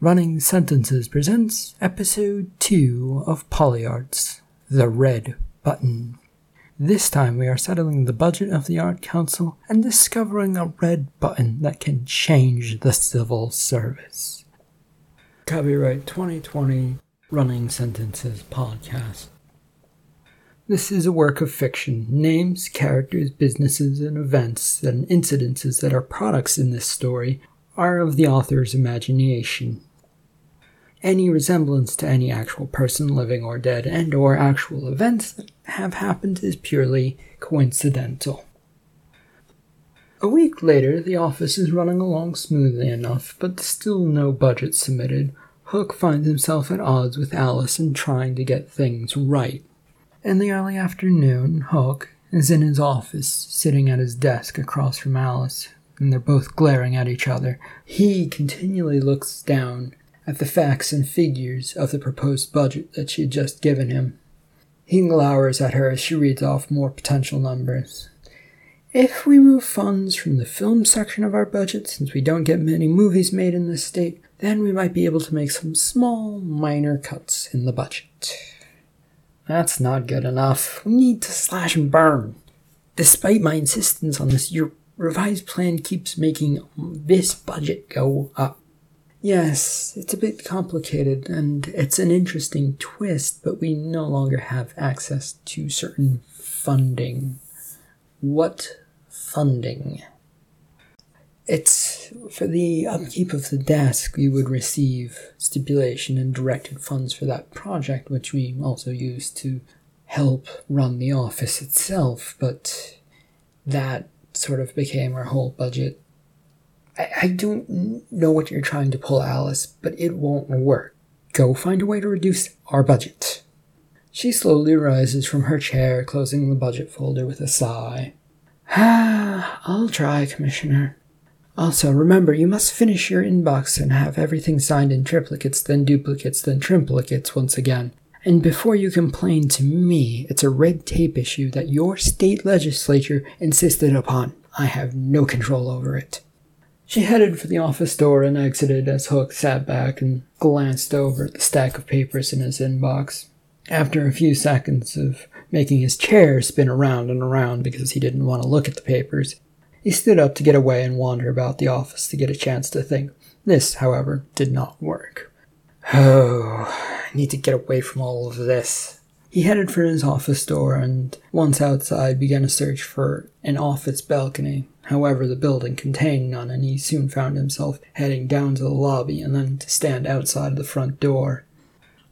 Running Sentences presents episode 2 of Polyarts The Red Button. This time we are settling the budget of the Art Council and discovering a red button that can change the civil service. Copyright 2020 Running Sentences Podcast. This is a work of fiction. Names, characters, businesses, and events and incidences that are products in this story are of the author's imagination any resemblance to any actual person living or dead and or actual events that have happened is purely coincidental. A week later, the office is running along smoothly enough, but still no budget submitted. Hook finds himself at odds with Alice and trying to get things right. In the early afternoon, Hook is in his office, sitting at his desk across from Alice, and they're both glaring at each other. He continually looks down at the facts and figures of the proposed budget that she had just given him. He glowers at her as she reads off more potential numbers. If we move funds from the film section of our budget, since we don't get many movies made in this state, then we might be able to make some small, minor cuts in the budget. That's not good enough. We need to slash and burn. Despite my insistence on this, your revised plan keeps making this budget go up. Yes, it's a bit complicated and it's an interesting twist, but we no longer have access to certain funding. What funding? It's for the upkeep of the desk, we would receive stipulation and directed funds for that project, which we also use to help run the office itself, but that sort of became our whole budget I, I don't know what you're trying to pull, Alice, but it won't work. Go find a way to reduce our budget. She slowly rises from her chair, closing the budget folder with a sigh. Ah, I'll try, Commissioner. Also, remember, you must finish your inbox and have everything signed in triplicates, then duplicates, then triplicates once again. And before you complain to me, it's a red tape issue that your state legislature insisted upon. I have no control over it. She headed for the office door and exited as Hook sat back and glanced over at the stack of papers in his inbox. After a few seconds of making his chair spin around and around because he didn't want to look at the papers, he stood up to get away and wander about the office to get a chance to think. This, however, did not work. Oh, I need to get away from all of this. He headed for his office door and, once outside, began a search for an office balcony. However, the building contained none, and he soon found himself heading down to the lobby and then to stand outside the front door.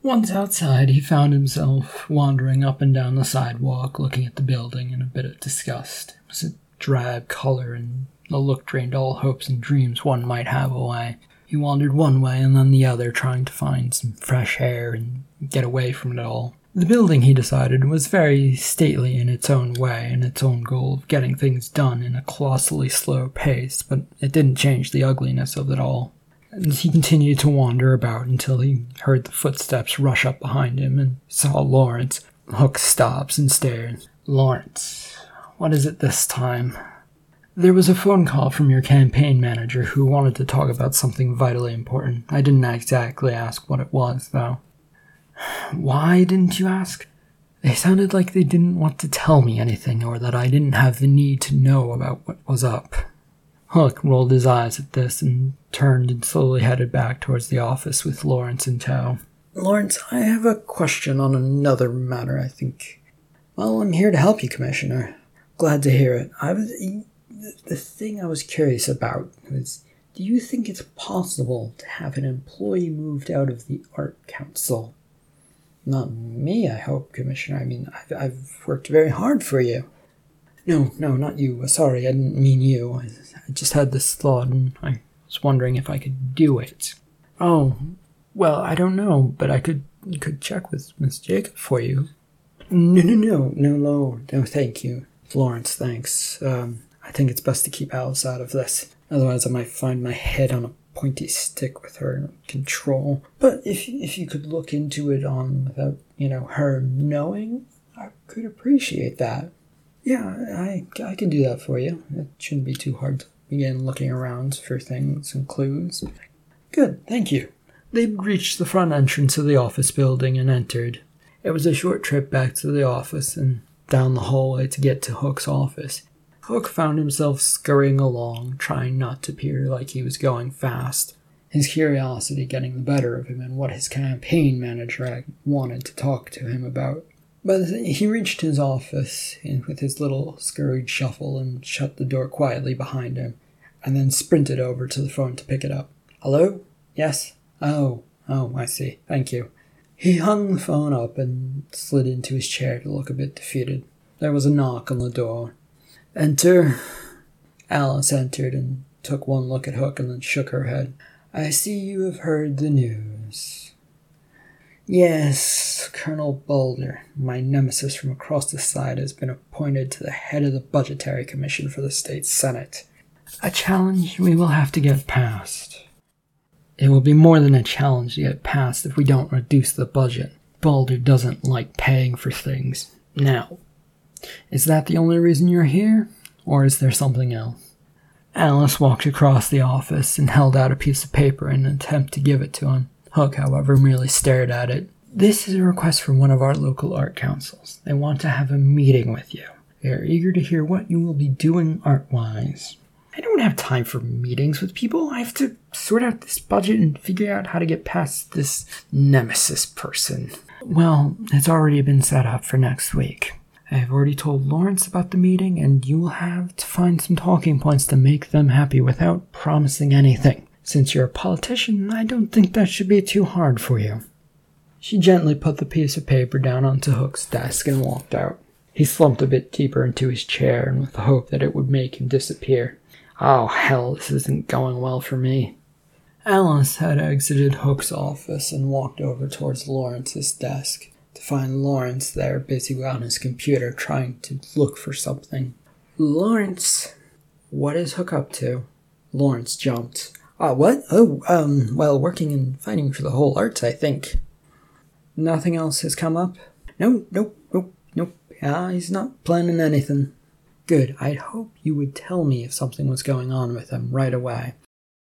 Once outside, he found himself wandering up and down the sidewalk, looking at the building in a bit of disgust. It was a drab color, and the look drained all hopes and dreams one might have away. He wandered one way and then the other, trying to find some fresh air and get away from it all. The building, he decided, was very stately in its own way and its own goal of getting things done in a colossally slow pace, but it didn't change the ugliness of it all. And he continued to wander about until he heard the footsteps rush up behind him and saw Lawrence. Hook stops and stares. Lawrence, what is it this time? There was a phone call from your campaign manager who wanted to talk about something vitally important. I didn't exactly ask what it was, though. Why didn't you ask? They sounded like they didn't want to tell me anything or that I didn't have the need to know about what was up. Hook rolled his eyes at this and turned and slowly headed back towards the office with Lawrence in tow. Lawrence, I have a question on another matter, I think. Well, I'm here to help you, Commissioner. Glad to hear it. I was. The thing I was curious about was do you think it's possible to have an employee moved out of the Art Council not me, I hope, Commissioner. I mean, I've, I've worked very hard for you. No, no, not you. Sorry, I didn't mean you. I, I just had this thought, and I was wondering if I could do it. Oh, well, I don't know, but I could could check with Miss Jacob for you. No, no, no, no, no, no, thank you. Lawrence, thanks. Um, I think it's best to keep Alice out of this. Otherwise, I might find my head on a pointy stick with her control. But if if you could look into it on without you know her knowing, I could appreciate that. Yeah, I I can do that for you. It shouldn't be too hard to begin looking around for things and clues. Good, thank you. They reached the front entrance of the office building and entered. It was a short trip back to the office and down the hallway to get to Hook's office. Hook found himself scurrying along, trying not to appear like he was going fast, his curiosity getting the better of him and what his campaign manager wanted to talk to him about. But he reached his office with his little scurried shuffle and shut the door quietly behind him, and then sprinted over to the phone to pick it up. Hello? Yes? Oh, oh, I see. Thank you. He hung the phone up and slid into his chair to look a bit defeated. There was a knock on the door. Enter. Alice entered and took one look at Hook and then shook her head. I see you have heard the news. Yes, Colonel Boulder, my nemesis from across the side, has been appointed to the head of the Budgetary Commission for the State Senate. A challenge we will have to get past. It will be more than a challenge to get past if we don't reduce the budget. Boulder doesn't like paying for things. Now, is that the only reason you're here? Or is there something else? Alice walked across the office and held out a piece of paper in an attempt to give it to him. Hook, however, merely stared at it. This is a request from one of our local art councils. They want to have a meeting with you. They are eager to hear what you will be doing art wise. I don't have time for meetings with people. I have to sort out this budget and figure out how to get past this nemesis person. Well, it's already been set up for next week. I have already told Lawrence about the meeting, and you will have to find some talking points to make them happy without promising anything. Since you're a politician, I don't think that should be too hard for you. She gently put the piece of paper down onto Hook's desk and walked out. He slumped a bit deeper into his chair and with the hope that it would make him disappear. Oh, hell, this isn't going well for me. Alice had exited Hook's office and walked over towards Lawrence's desk to find Lawrence there busy on his computer trying to look for something. Lawrence, what is Hook up to? Lawrence jumped. Ah, what? Oh, um, well, working and fighting for the whole arts, I think. Nothing else has come up? No, nope, nope, nope. Ah, he's not planning anything. Good. I'd hope you would tell me if something was going on with him right away.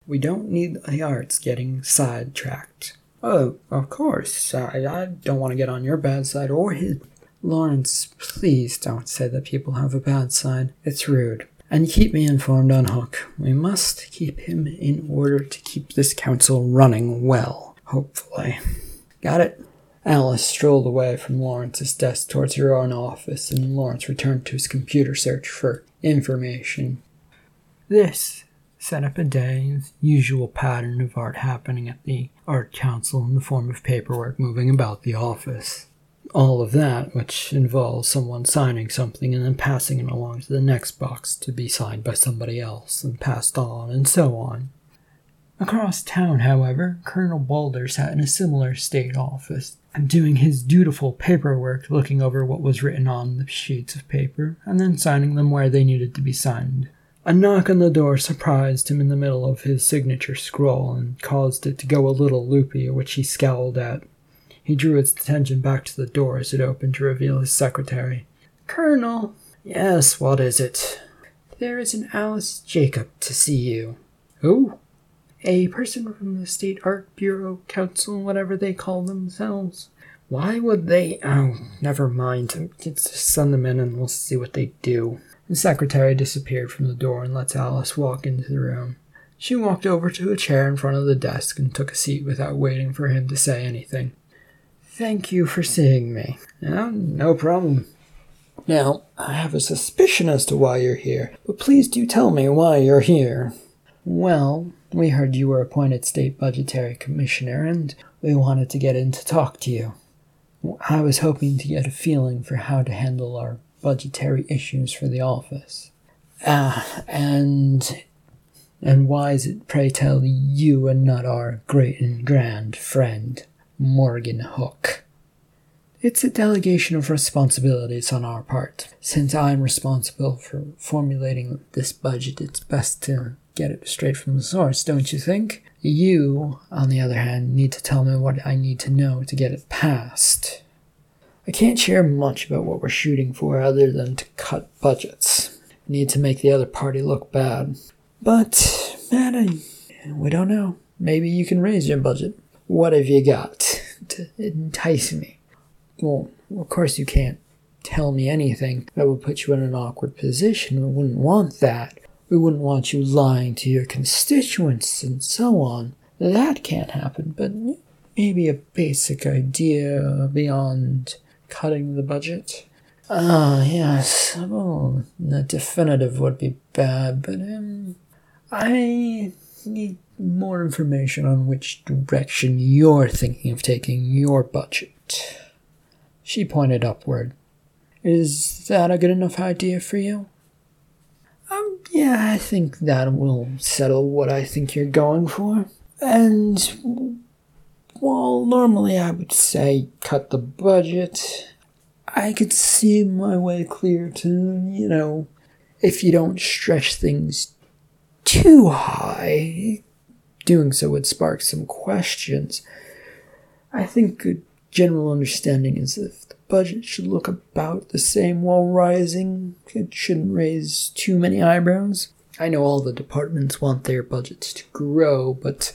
We don't need the arts getting sidetracked. Oh, of course. I, I don't want to get on your bad side or his. Lawrence, please don't say that people have a bad side. It's rude. And keep me informed on Hook. We must keep him in order to keep this council running well, hopefully. Got it? Alice strolled away from Lawrence's desk towards her own office, and Lawrence returned to his computer search for information. This set up a day's usual pattern of art happening at the Art Council in the form of paperwork moving about the office. All of that, which involves someone signing something and then passing it along to the next box to be signed by somebody else and passed on, and so on. Across town, however, Colonel Boulder sat in a similar state office, doing his dutiful paperwork, looking over what was written on the sheets of paper, and then signing them where they needed to be signed. A knock on the door surprised him in the middle of his signature scroll and caused it to go a little loopy, which he scowled at. He drew its attention back to the door as it opened to reveal his secretary. Colonel! Yes, what is it? There is an Alice Jacob to see you. Who? a person from the State Art Bureau Council, whatever they call themselves. Why would they? Oh, never mind. Just send them in and we'll see what they do. The secretary disappeared from the door and let Alice walk into the room. She walked over to a chair in front of the desk and took a seat without waiting for him to say anything. Thank you for seeing me. Oh, no problem. Now, I have a suspicion as to why you're here, but please do tell me why you're here. Well, we heard you were appointed State Budgetary Commissioner, and we wanted to get in to talk to you. I was hoping to get a feeling for how to handle our budgetary issues for the office. Ah, and and why is it, pray tell, you and not our great and grand friend, Morgan Hook? It's a delegation of responsibilities on our part. Since I'm responsible for formulating this budget, it's best to get it straight from the source, don't you think? You, on the other hand, need to tell me what I need to know to get it passed. I can't share much about what we're shooting for other than to cut budgets. We need to make the other party look bad. But, man, we don't know. Maybe you can raise your budget. What have you got to entice me? Well, of course you can't tell me anything that would put you in an awkward position. We wouldn't want that. We wouldn't want you lying to your constituents and so on. That can't happen, but maybe a basic idea beyond cutting the budget. Ah, yes. Well, the definitive would be bad, but um, I need more information on which direction you're thinking of taking your budget. She pointed upward. Is that a good enough idea for you? Um, yeah, I think that will settle what I think you're going for. And while normally I would say cut the budget, I could see my way clear to, you know, if you don't stretch things too high, doing so would spark some questions. I think a general understanding is if the budget should look about the same while rising, it shouldn't raise too many eyebrows. I know all the departments want their budgets to grow, but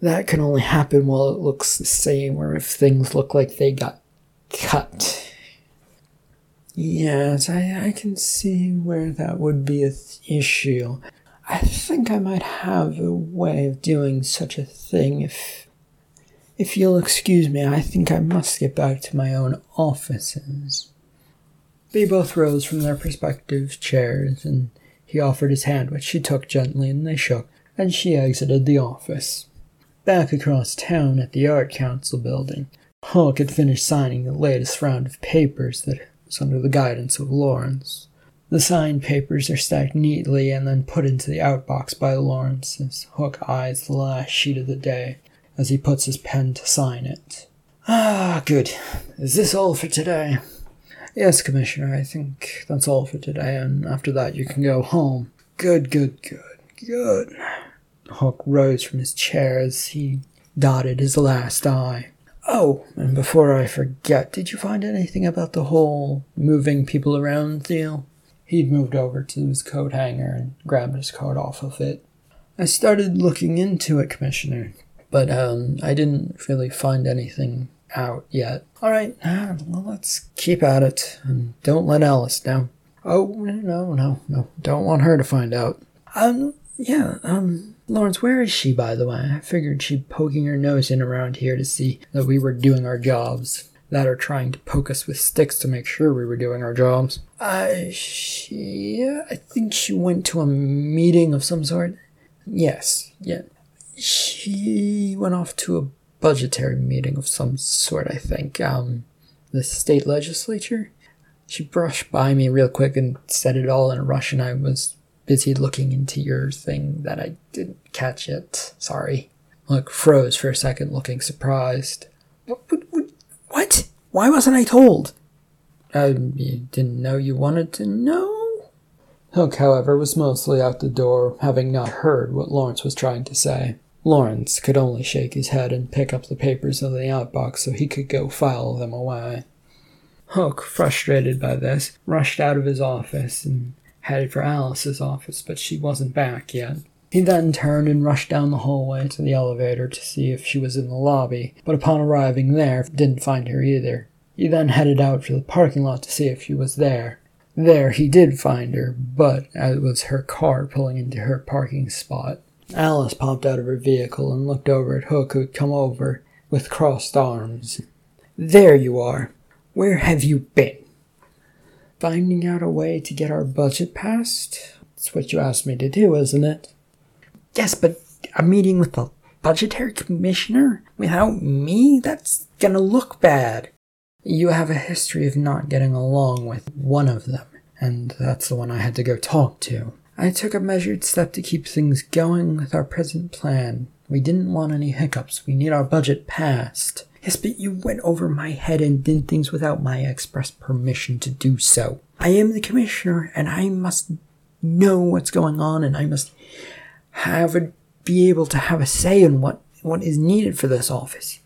that can only happen while it looks the same or if things look like they got cut. Yes, I, I can see where that would be an issue. I think I might have a way of doing such a thing if. If you'll excuse me, I think I must get back to my own offices. They both rose from their respective chairs, and he offered his hand, which she took gently, and they shook, and she exited the office. Back across town at the Art Council building, Hook had finished signing the latest round of papers that was under the guidance of Lawrence. The signed papers are stacked neatly and then put into the outbox by Lawrence as Hook eyes the last sheet of the day as he puts his pen to sign it. Ah, good. Is this all for today? Yes, Commissioner, I think that's all for today, and after that you can go home. Good, good, good, good. Hook rose from his chair as he dotted his last I. Oh, and before I forget, did you find anything about the whole moving people around deal? He'd moved over to his coat hanger and grabbed his coat off of it. I started looking into it, Commissioner, but um, I didn't really find anything out yet. All right, uh, well, let's keep at it and don't let Alice down. Oh no, no, no! Don't want her to find out. Um, yeah, um, Lawrence, where is she, by the way? I figured she'd poking her nose in around here to see that we were doing our jobs. That or trying to poke us with sticks to make sure we were doing our jobs. Uh, she, I think she went to a meeting of some sort. Yes, yeah. She went off to a budgetary meeting of some sort, I think. Um, the state legislature? She brushed by me real quick and said it all in a rush, and I was busy looking into your thing that I didn't catch it. Sorry. Hook, froze for a second, looking surprised. What? What? what? Why wasn't I told? Um, I didn't know you wanted to know? Hook, however, was mostly out the door, having not heard what Lawrence was trying to say. Lawrence could only shake his head and pick up the papers in the outbox so he could go file them away. Hook, frustrated by this, rushed out of his office and headed for Alice's office, but she wasn't back yet. He then turned and rushed down the hallway to the elevator to see if she was in the lobby, but upon arriving there, didn't find her either. He then headed out to the parking lot to see if she was there. There he did find her, but it was her car pulling into her parking spot. Alice popped out of her vehicle and looked over at Hook, who had come over with crossed arms. There you are. Where have you been? Finding out a way to get our budget passed? That's what you asked me to do, isn't it? Yes, but a meeting with the budgetary commissioner without me? That's gonna look bad. You have a history of not getting along with one of them, and that's the one I had to go talk to. I took a measured step to keep things going with our present plan. We didn't want any hiccups. We need our budget passed. Yes, but you went over my head and did things without my express permission to do so. I am the commissioner, and I must know what's going on, and I must have a, be able to have a say in what, what is needed for this office.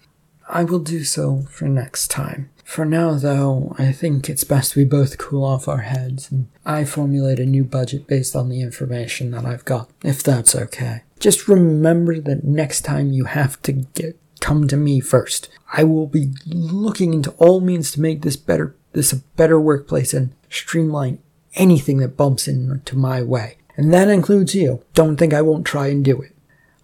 I will do so for next time. For now, though, I think it's best we both cool off our heads and I formulate a new budget based on the information that I've got, if that's okay. Just remember that next time you have to get come to me first. I will be looking into all means to make this better this a better workplace and streamline anything that bumps into my way. And that includes you. Don't think I won't try and do it.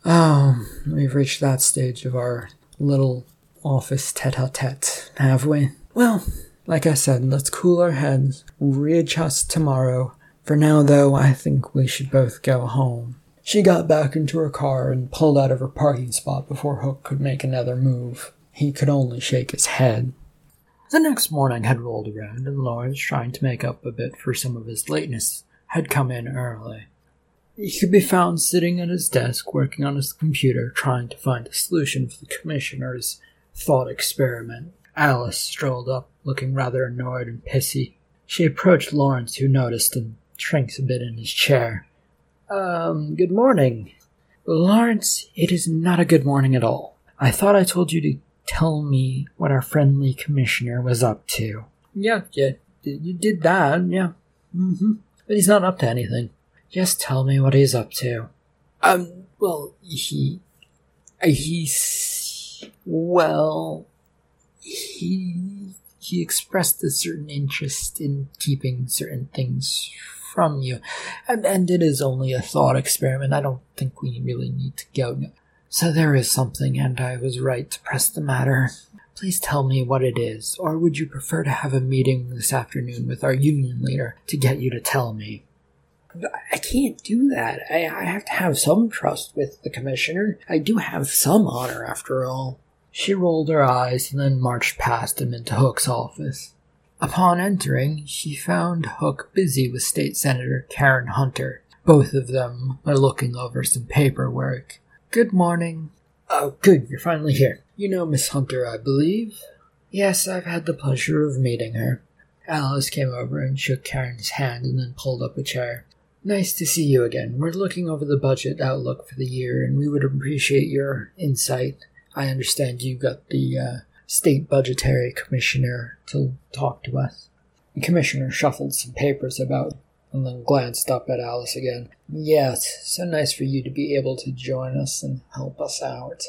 Oh, we've reached that stage of our little office tete-a-tete, have we? Well, like I said, let's cool our heads, readjust tomorrow. For now, though, I think we should both go home. She got back into her car and pulled out of her parking spot before Hook could make another move. He could only shake his head. The next morning had rolled around, and Lawrence, trying to make up a bit for some of his lateness, had come in early. He could be found sitting at his desk working on his computer trying to find a solution for the commissioner's thought experiment. Alice strolled up, looking rather annoyed and pissy. She approached Lawrence, who noticed and shrinks a bit in his chair. Um, good morning. Lawrence, it is not a good morning at all. I thought I told you to tell me what our friendly commissioner was up to. Yeah, yeah, you did that, yeah. Mm-hmm. But he's not up to anything. Just tell me what he's up to. Um, well, he. He's. Well. He. He expressed a certain interest in keeping certain things from you. And, and it is only a thought experiment. I don't think we really need to go. So there is something, and I was right to press the matter. Please tell me what it is, or would you prefer to have a meeting this afternoon with our union leader to get you to tell me? I can't do that. I, I have to have some trust with the commissioner. I do have some honor, after all. She rolled her eyes and then marched past him into Hook's office. Upon entering, she found Hook busy with State Senator Karen Hunter. Both of them are looking over some paperwork. Good morning. Oh, good, you're finally here. You know Miss Hunter, I believe? Yes, I've had the pleasure of meeting her. Alice came over and shook Karen's hand and then pulled up a chair. Nice to see you again. We're looking over the budget outlook for the year, and we would appreciate your insight. I understand you got the uh, state budgetary commissioner to talk to us. The commissioner shuffled some papers about and then glanced up at Alice again. Yes, so nice for you to be able to join us and help us out.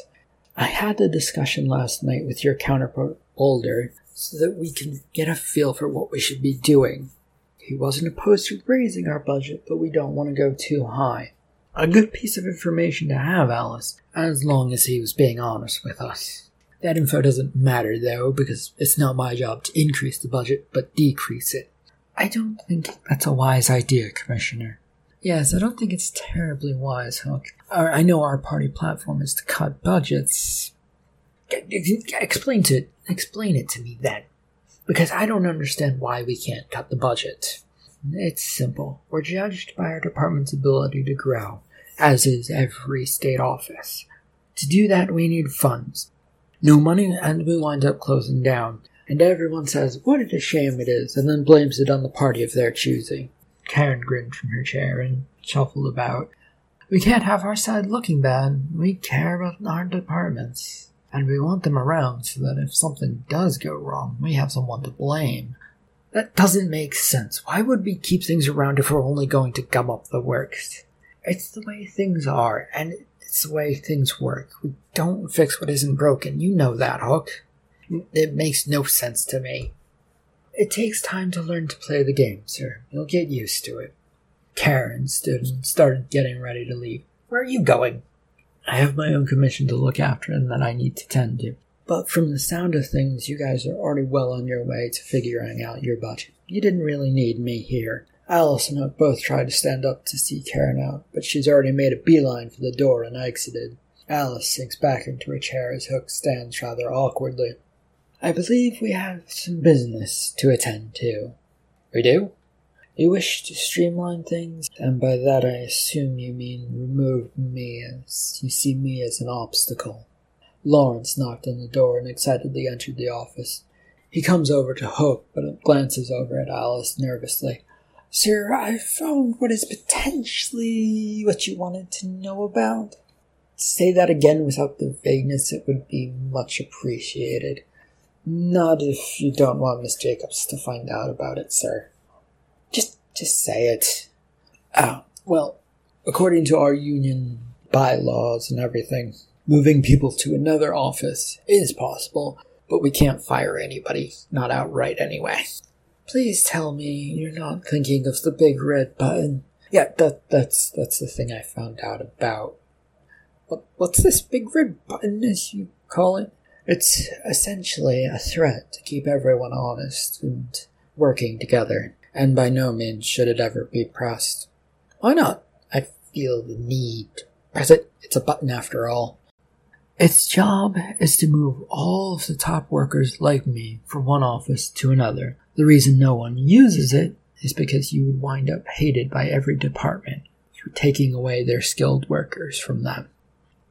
I had a discussion last night with your counterpart Boulder so that we can get a feel for what we should be doing. He wasn't opposed to raising our budget, but we don't want to go too high. A good piece of information to have, Alice, as long as he was being honest with us. That info doesn't matter, though, because it's not my job to increase the budget, but decrease it. I don't think that's a wise idea, Commissioner. Yes, I don't think it's terribly wise, Hook. I know our party platform is to cut budgets. Explain to explain it to me then, because I don't understand why we can't cut the budget. It's simple. We're judged by our department's ability to grow, as is every state office. To do that, we need funds. No money, and we wind up closing down and everyone says, What a shame it is, and then blames it on the party of their choosing. Karen grinned from her chair and shuffled about. We can't have our side looking bad. We care about our departments, and we want them around so that if something does go wrong, we have someone to blame. That doesn't make sense. Why would we keep things around if we're only going to gum up the works? It's the way things are, and it's the way things work. We don't fix what isn't broken. You know that, Hook. It makes no sense to me. It takes time to learn to play the game, sir. You'll get used to it. Karen stood and started getting ready to leave. Where are you going? I have my own commission to look after and that I need to tend to. But from the sound of things, you guys are already well on your way to figuring out your budget. You didn't really need me here. Alice and Hook both tried to stand up to see Karen out, but she's already made a beeline for the door and exited. Alice sinks back into her chair as Hook stands rather awkwardly. I believe we have some business to attend to. We do? You wish to streamline things, and by that I assume you mean remove me as you see me as an obstacle. Lawrence knocked on the door and excitedly entered the office. He comes over to Hook, but glances over at Alice nervously. Sir, I've found what is potentially what you wanted to know about. Say that again without the vagueness, it would be much appreciated. Not if you don't want Miss Jacobs to find out about it, sir. Just, just say it. Ah, well, according to our union bylaws and everything. Moving people to another office is possible, but we can't fire anybody, not outright anyway. Please tell me you're not thinking of the big red button. Yeah, that that's that's the thing I found out about. What what's this big red button as you call it? It's essentially a threat to keep everyone honest and working together, and by no means should it ever be pressed. Why not? I feel the need to press it. It's a button after all. Its job is to move all of the top workers like me from one office to another. The reason no one uses it is because you would wind up hated by every department. You're taking away their skilled workers from them.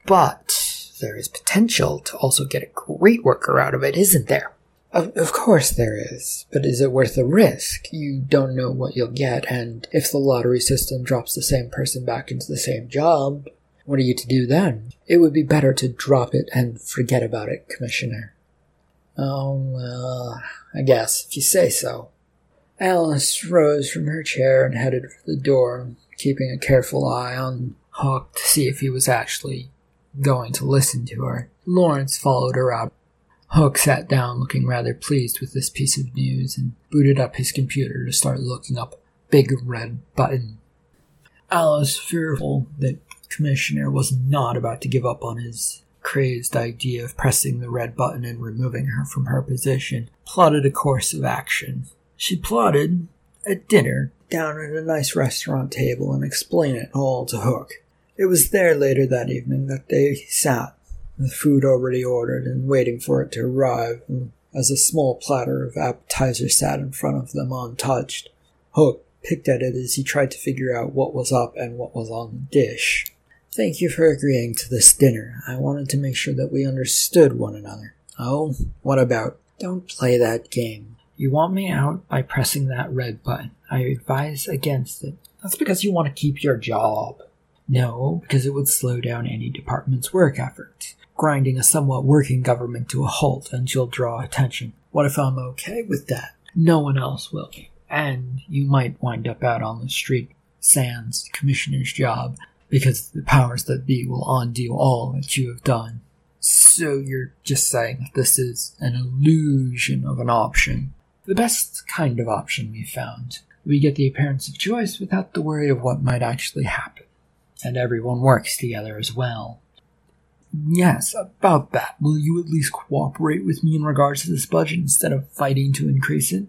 But there is potential to also get a great worker out of it, isn't there? Of, of course there is, but is it worth the risk? You don't know what you'll get, and if the lottery system drops the same person back into the same job, what are you to do then? It would be better to drop it and forget about it, Commissioner. Oh, well, I guess, if you say so. Alice rose from her chair and headed for the door, keeping a careful eye on Hook to see if he was actually going to listen to her. Lawrence followed her out. Hook sat down looking rather pleased with this piece of news and booted up his computer to start looking up Big Red Button. Alice, fearful that Commissioner was not about to give up on his crazed idea of pressing the red button and removing her from her position, plotted a course of action. She plotted a dinner down at a nice restaurant table and explained it all to Hook. It was there later that evening that they sat, the food already ordered and waiting for it to arrive, as a small platter of appetizer sat in front of them untouched. Hook picked at it as he tried to figure out what was up and what was on the dish. Thank you for agreeing to this dinner. I wanted to make sure that we understood one another. Oh, what about? Don't play that game. You want me out by pressing that red button. I advise against it. That's because you want to keep your job. No, because it would slow down any department's work efforts, grinding a somewhat working government to a halt and you'll draw attention. What if I'm okay with that? No one else will. And you might wind up out on the street sans commissioner's job because the powers that be will undo all that you have done. So you're just saying that this is an illusion of an option. The best kind of option we found. We get the appearance of choice without the worry of what might actually happen and everyone works together as well. Yes, about that. Will you at least cooperate with me in regards to this budget instead of fighting to increase it?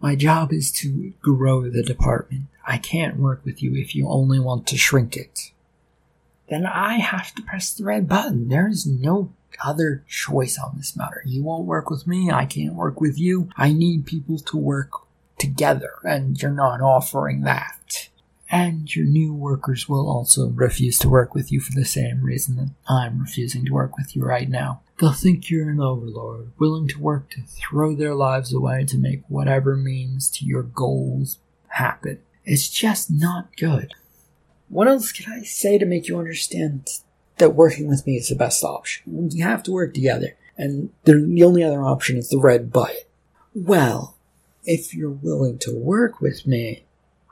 My job is to grow the department. I can't work with you if you only want to shrink it. Then I have to press the red button. There is no other choice on this matter. You won't work with me, I can't work with you. I need people to work together, and you're not offering that and your new workers will also refuse to work with you for the same reason that I'm refusing to work with you right now. They'll think you're an overlord, willing to work to throw their lives away to make whatever means to your goals happen. It's just not good. What else can I say to make you understand that working with me is the best option? We have to work together, and the only other option is the red button. Well, if you're willing to work with me,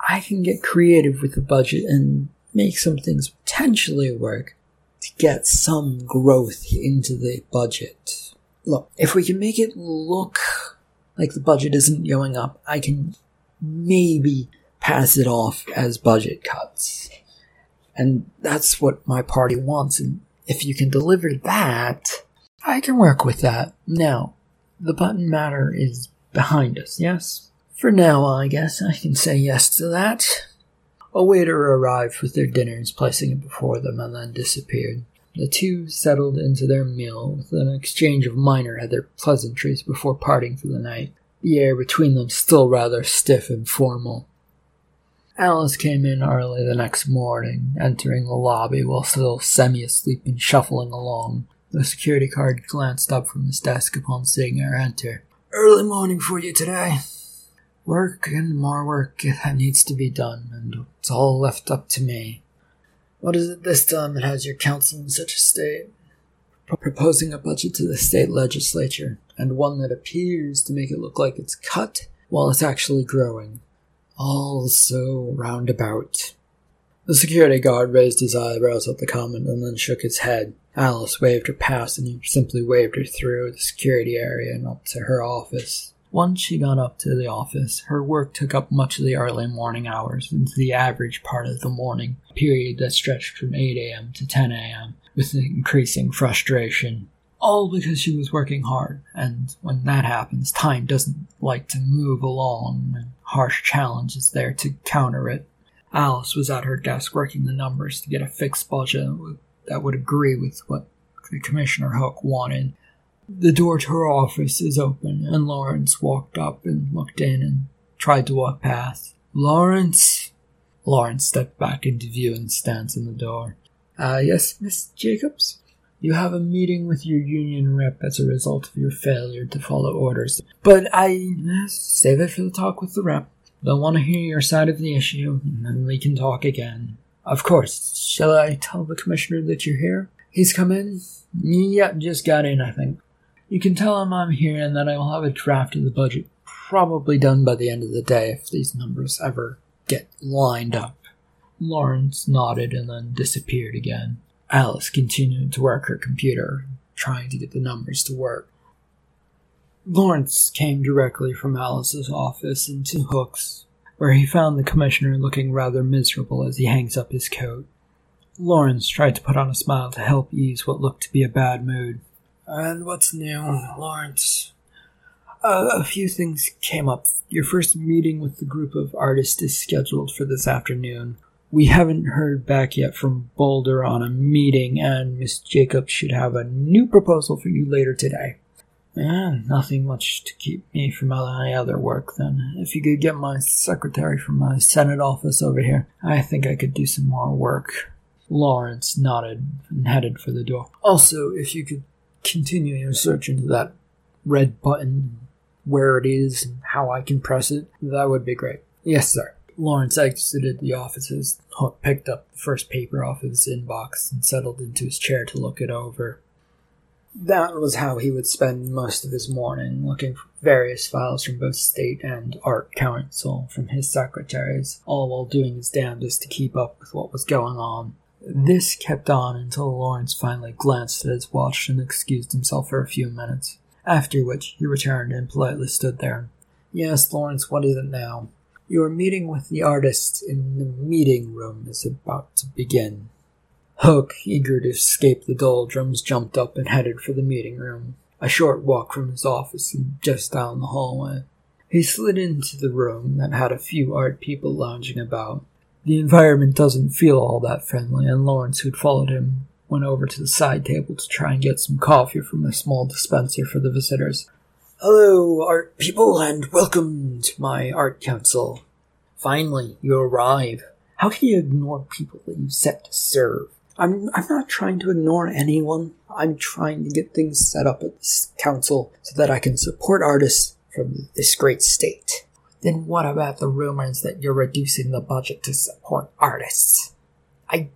I can get creative with the budget and make some things potentially work to get some growth into the budget. Look, if we can make it look like the budget isn't going up, I can maybe pass it off as budget cuts. And that's what my party wants. And if you can deliver that, I can work with that. Now, the button matter is behind us, yes? For now, I guess I can say yes to that. A waiter arrived with their dinners, placing it before them, and then disappeared. The two settled into their meal with an exchange of minor other pleasantries before parting for the night, the air between them still rather stiff and formal. Alice came in early the next morning, entering the lobby while still semi asleep and shuffling along. The security guard glanced up from his desk upon seeing her enter. Early morning for you today, Work and more work that needs to be done, and it's all left up to me. What is it this time that has your council in such a state? Proposing a budget to the state legislature, and one that appears to make it look like it's cut while it's actually growing. All so roundabout. The security guard raised his eyebrows at the comment and then shook his head. Alice waved her past and he simply waved her through the security area and up to her office. Once she got up to the office, her work took up much of the early morning hours into the average part of the morning, a period that stretched from 8 a.m. to 10 a.m., with increasing frustration. All because she was working hard, and when that happens, time doesn't like to move along, harsh challenge is there to counter it. Alice was at her desk working the numbers to get a fixed budget that would agree with what Commissioner Hook wanted. The door to her office is open, and Lawrence walked up and looked in and tried to walk past. Lawrence? Lawrence stepped back into view and stands in the door. Ah, uh, yes, Miss Jacobs? You have a meeting with your union rep as a result of your failure to follow orders. But I save it for the talk with the rep. They'll want to hear your side of the issue, and then we can talk again. Of course. Shall I tell the commissioner that you're here? He's come in? Yep, just got in, I think. You can tell him I'm here and that I will have a draft of the budget probably done by the end of the day if these numbers ever get lined up. Lawrence nodded and then disappeared again. Alice continued to work her computer, trying to get the numbers to work. Lawrence came directly from Alice's office into Hook's, where he found the commissioner looking rather miserable as he hangs up his coat. Lawrence tried to put on a smile to help ease what looked to be a bad mood. And what's new, Lawrence? Uh, a few things came up. Your first meeting with the group of artists is scheduled for this afternoon. We haven't heard back yet from Boulder on a meeting, and Miss Jacobs should have a new proposal for you later today. And nothing much to keep me from any other work, then. If you could get my secretary from my Senate office over here, I think I could do some more work. Lawrence nodded and headed for the door. Also, if you could continue your search into that red button, where it is, and how I can press it, that would be great. Yes, sir. Lawrence exited the offices, picked up the first paper off of his inbox, and settled into his chair to look it over. That was how he would spend most of his morning, looking for various files from both state and art council from his secretaries, all while doing his damnedest to keep up with what was going on. This kept on until Lawrence finally glanced at his watch and excused himself for a few minutes, after which he returned and politely stood there. Yes, Lawrence, what is it now? Your meeting with the artist in the meeting room is about to begin. Hook, eager to escape the doldrums, jumped up and headed for the meeting room, a short walk from his office and just down the hallway. He slid into the room that had a few art people lounging about. The environment doesn't feel all that friendly, and Lawrence, who'd followed him, went over to the side table to try and get some coffee from a small dispenser for the visitors. Hello, art people, and welcome to my art council. Finally, you arrive. How can you ignore people that you set to serve? I'm, I'm not trying to ignore anyone. I'm trying to get things set up at this council so that I can support artists from this great state. Then what about the rumors that you're reducing the budget to support artists? I,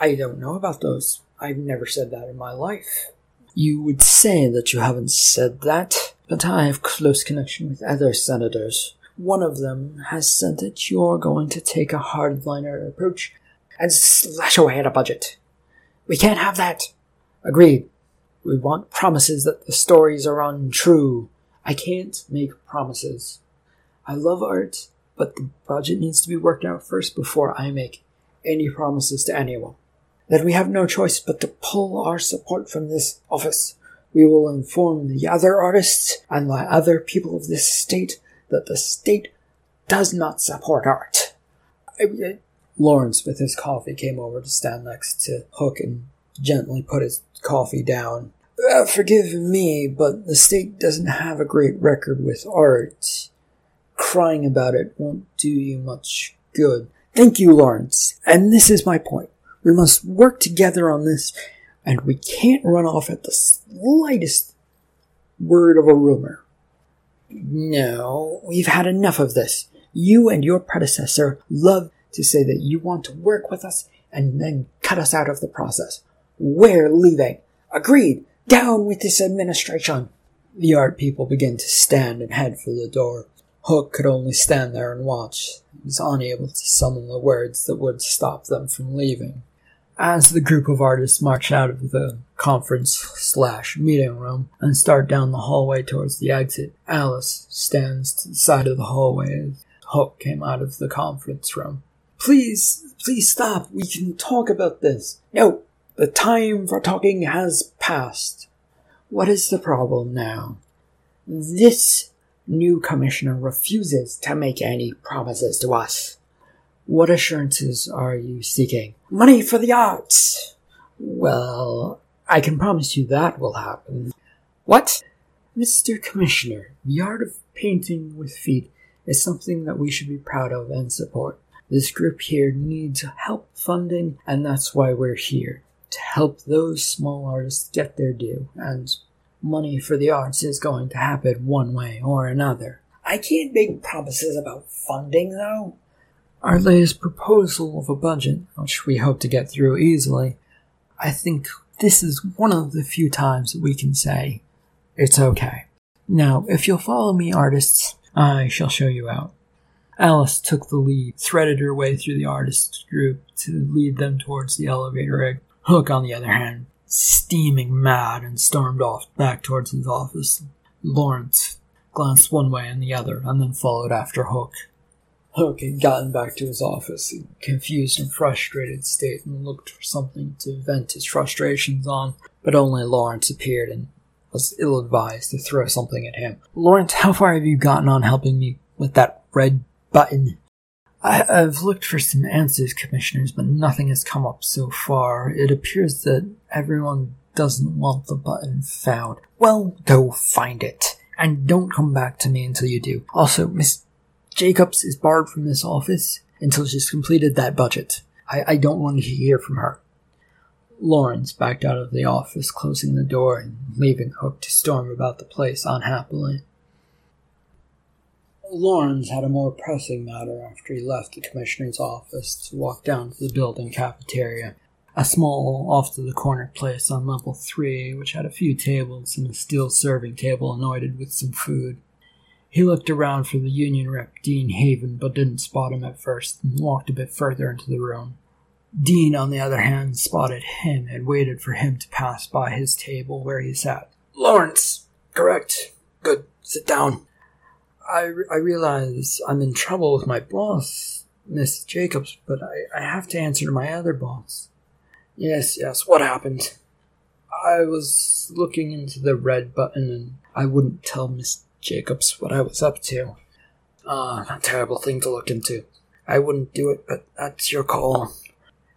I don't know about those. I've never said that in my life. You would say that you haven't said that, but I have close connection with other senators. One of them has said that you're going to take a hardliner approach and slash away at a budget. We can't have that. Agreed. We want promises that the stories are untrue. I can't make promises. I love art, but the budget needs to be worked out first before I make any promises to anyone. That we have no choice but to pull our support from this office. We will inform the other artists and the other people of this state that the state does not support art. I, Lawrence, with his coffee, came over to stand next to Hook and gently put his coffee down. Uh, forgive me, but the state doesn't have a great record with art. Crying about it won't do you much good. Thank you, Lawrence. And this is my point. We must work together on this, and we can't run off at the slightest word of a rumor. No, we've had enough of this. You and your predecessor love to say that you want to work with us and then cut us out of the process. We're leaving. Agreed. Down with this administration. The art people begin to stand and head for the door. Hook could only stand there and watch. He was unable to summon the words that would stop them from leaving. As the group of artists march out of the conference slash meeting room and start down the hallway towards the exit, Alice stands to the side of the hallway as Hook came out of the conference room. Please, please stop. We can talk about this. No, the time for talking has passed. What is the problem now? This new commissioner refuses to make any promises to us. What assurances are you seeking? Money for the arts! Well, I can promise you that will happen. What? Mr. Commissioner, the art of painting with feet is something that we should be proud of and support. This group here needs help funding, and that's why we're here. To help those small artists get their due, and money for the arts is going to happen one way or another. I can't make promises about funding, though. Our latest proposal of a budget, which we hope to get through easily, I think this is one of the few times that we can say it's okay. Now, if you'll follow me, artists, I shall show you out. Alice took the lead, threaded her way through the artists' group to lead them towards the elevator rig. Hook, on the other hand, steaming mad and stormed off back towards his office. Lawrence glanced one way and the other and then followed after Hook. Hook had gotten back to his office in a confused and frustrated state and looked for something to vent his frustrations on, but only Lawrence appeared and was ill advised to throw something at him. Lawrence, how far have you gotten on helping me with that red button? I, have looked for some answers, commissioners, but nothing has come up so far. It appears that everyone doesn't want the button found. Well, go find it. And don't come back to me until you do. Also, Miss Jacobs is barred from this office until she's completed that budget. I, I don't want to hear from her. Lawrence backed out of the office, closing the door and leaving Hook to storm about the place unhappily. Lawrence had a more pressing matter after he left the commissioner's office to walk down to the building cafeteria, a small, off to the corner place on level three, which had a few tables and a steel serving table anointed with some food. He looked around for the union rep, Dean Haven, but didn't spot him at first and walked a bit further into the room. Dean, on the other hand, spotted him and waited for him to pass by his table where he sat. Lawrence! Correct. Good. Sit down. I, I realize I'm in trouble with my boss, Miss Jacobs, but I, I have to answer to my other boss. Yes, yes, what happened? I was looking into the red button and I wouldn't tell Miss Jacobs what I was up to. Ah, uh, a terrible thing to look into. I wouldn't do it, but that's your call.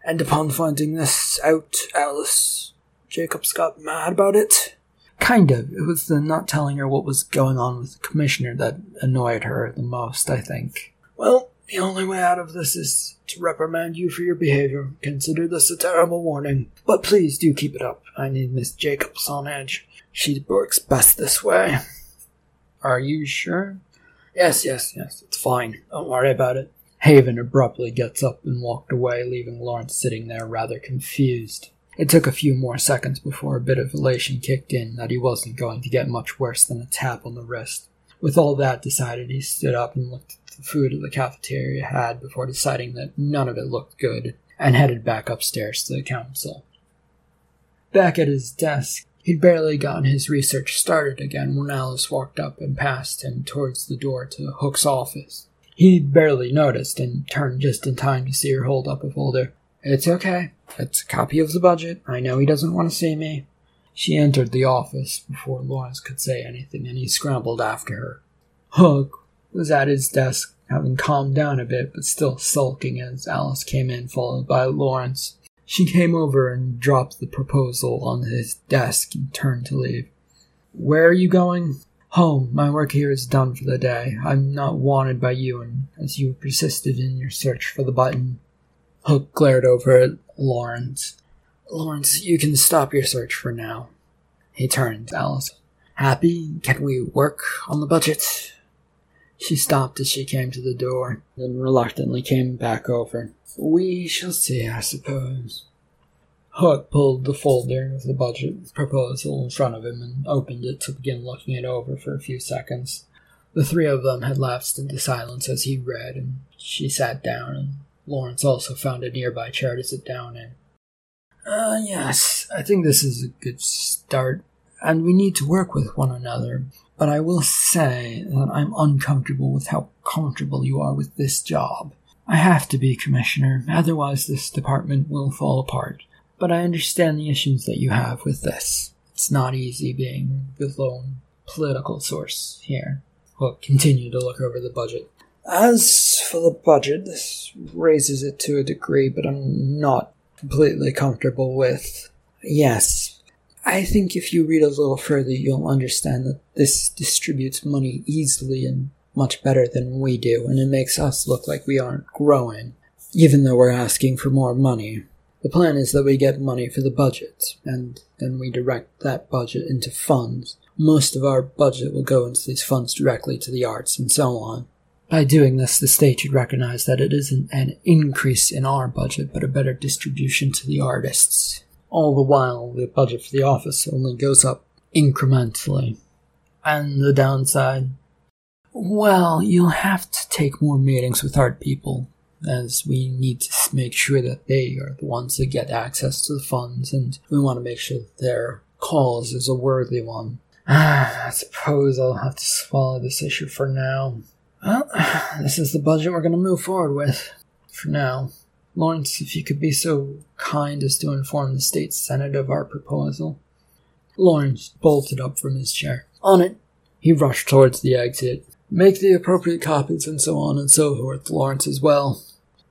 And upon finding this out, Alice Jacobs got mad about it. Kind of. It was the not telling her what was going on with the commissioner that annoyed her the most, I think. Well, the only way out of this is to reprimand you for your behavior. Consider this a terrible warning. But please do keep it up. I need Miss Jacobs on edge. She works best this way. Are you sure? Yes, yes, yes, it's fine. Don't worry about it. Haven abruptly gets up and walked away, leaving Lawrence sitting there rather confused. It took a few more seconds before a bit of elation kicked in that he wasn't going to get much worse than a tap on the wrist. With all that decided, he stood up and looked at the food the cafeteria had before deciding that none of it looked good, and headed back upstairs to the council. Back at his desk, He'd barely gotten his research started again when Alice walked up and passed him towards the door to Hook's office. He'd barely noticed and turned just in time to see her hold up a folder. It's okay. It's a copy of the budget. I know he doesn't want to see me. She entered the office before Lawrence could say anything, and he scrambled after her. Hook was at his desk, having calmed down a bit, but still sulking as Alice came in, followed by Lawrence. She came over and dropped the proposal on his desk and turned to leave. Where are you going? Home. My work here is done for the day. I'm not wanted by you, and as you persisted in your search for the button. Hook glared over at Lawrence. Lawrence, you can stop your search for now. He turned to Alice. Happy? Can we work on the budget? She stopped as she came to the door, then reluctantly came back over. We shall see, I suppose. Hook pulled the folder of the budget proposal in front of him and opened it to begin looking it over for a few seconds. The three of them had lapsed into silence as he read, and she sat down, and Lawrence also found a nearby chair to sit down in. Uh, yes, I think this is a good start, and we need to work with one another. But I will say that I'm uncomfortable with how comfortable you are with this job. I have to be, Commissioner, otherwise this department will fall apart. But I understand the issues that you have with this. It's not easy being the lone political source here. We'll continue to look over the budget. As for the budget, this raises it to a degree, but I'm not completely comfortable with. Yes, I think if you read a little further, you'll understand that this distributes money easily and much better than we do, and it makes us look like we aren't growing, even though we're asking for more money. The plan is that we get money for the budget, and then we direct that budget into funds. Most of our budget will go into these funds directly to the arts and so on. By doing this, the state should recognize that it isn't an increase in our budget, but a better distribution to the artists. All the while, the budget for the office only goes up incrementally. And the downside? Well, you'll have to take more meetings with art people, as we need to make sure that they are the ones that get access to the funds, and we want to make sure that their cause is a worthy one. Ah, I suppose I'll have to swallow this issue for now. Well, this is the budget we're going to move forward with for now. Lawrence, if you could be so kind as to inform the state senate of our proposal. Lawrence bolted up from his chair. On it, he rushed towards the exit. Make the appropriate copies and so on and so forth, Lawrence as well.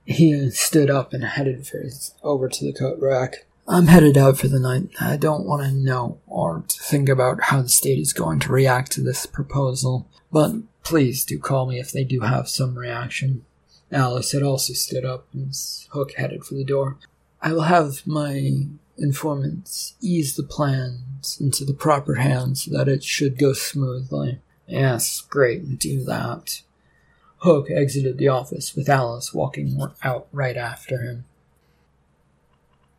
He stood up and headed for his, over to the coat rack. I'm headed out for the night. I don't want to know or to think about how the state is going to react to this proposal, but Please do call me if they do have some reaction. Alice had also stood up and was Hook headed for the door. I will have my informants ease the plans into the proper hands so that it should go smoothly. Yes, great, do that. Hook exited the office with Alice walking out right after him.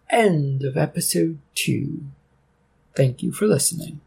End of episode 2. Thank you for listening.